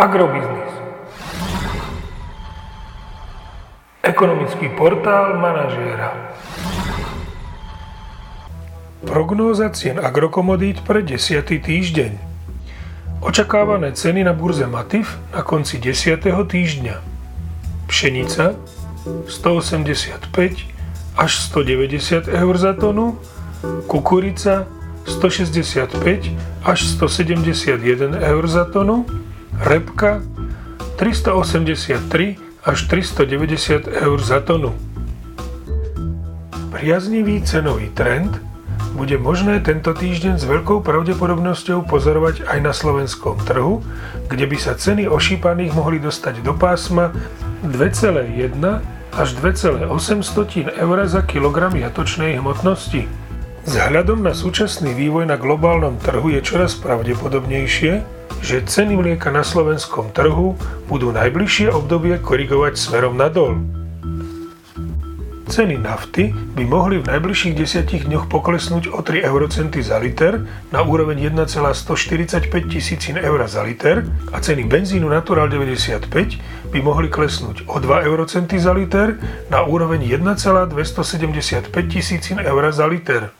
Agrobiznis. Ekonomický portál manažéra. Prognóza cien agrokomodít pre 10. týždeň. Očakávané ceny na burze Matif na konci 10. týždňa. Pšenica 185 až 190 eur za tonu, kukurica 165 až 171 eur za tonu, repka 383 až 390 eur za tonu. Priaznivý cenový trend bude možné tento týždeň s veľkou pravdepodobnosťou pozorovať aj na slovenskom trhu, kde by sa ceny ošípaných mohli dostať do pásma 2,1 až 2,8 eur za kilogram jatočnej hmotnosti. Vzhľadom na súčasný vývoj na globálnom trhu je čoraz pravdepodobnejšie, že ceny mlieka na slovenskom trhu budú najbližšie obdobie korigovať smerom nadol. Ceny nafty by mohli v najbližších 10 dňoch poklesnúť o 3 eurocenty za liter na úroveň 1,145 tisícin eur za liter a ceny benzínu Natural 95 by mohli klesnúť o 2 eurocenty za liter na úroveň 1,275 tisícin eur za liter.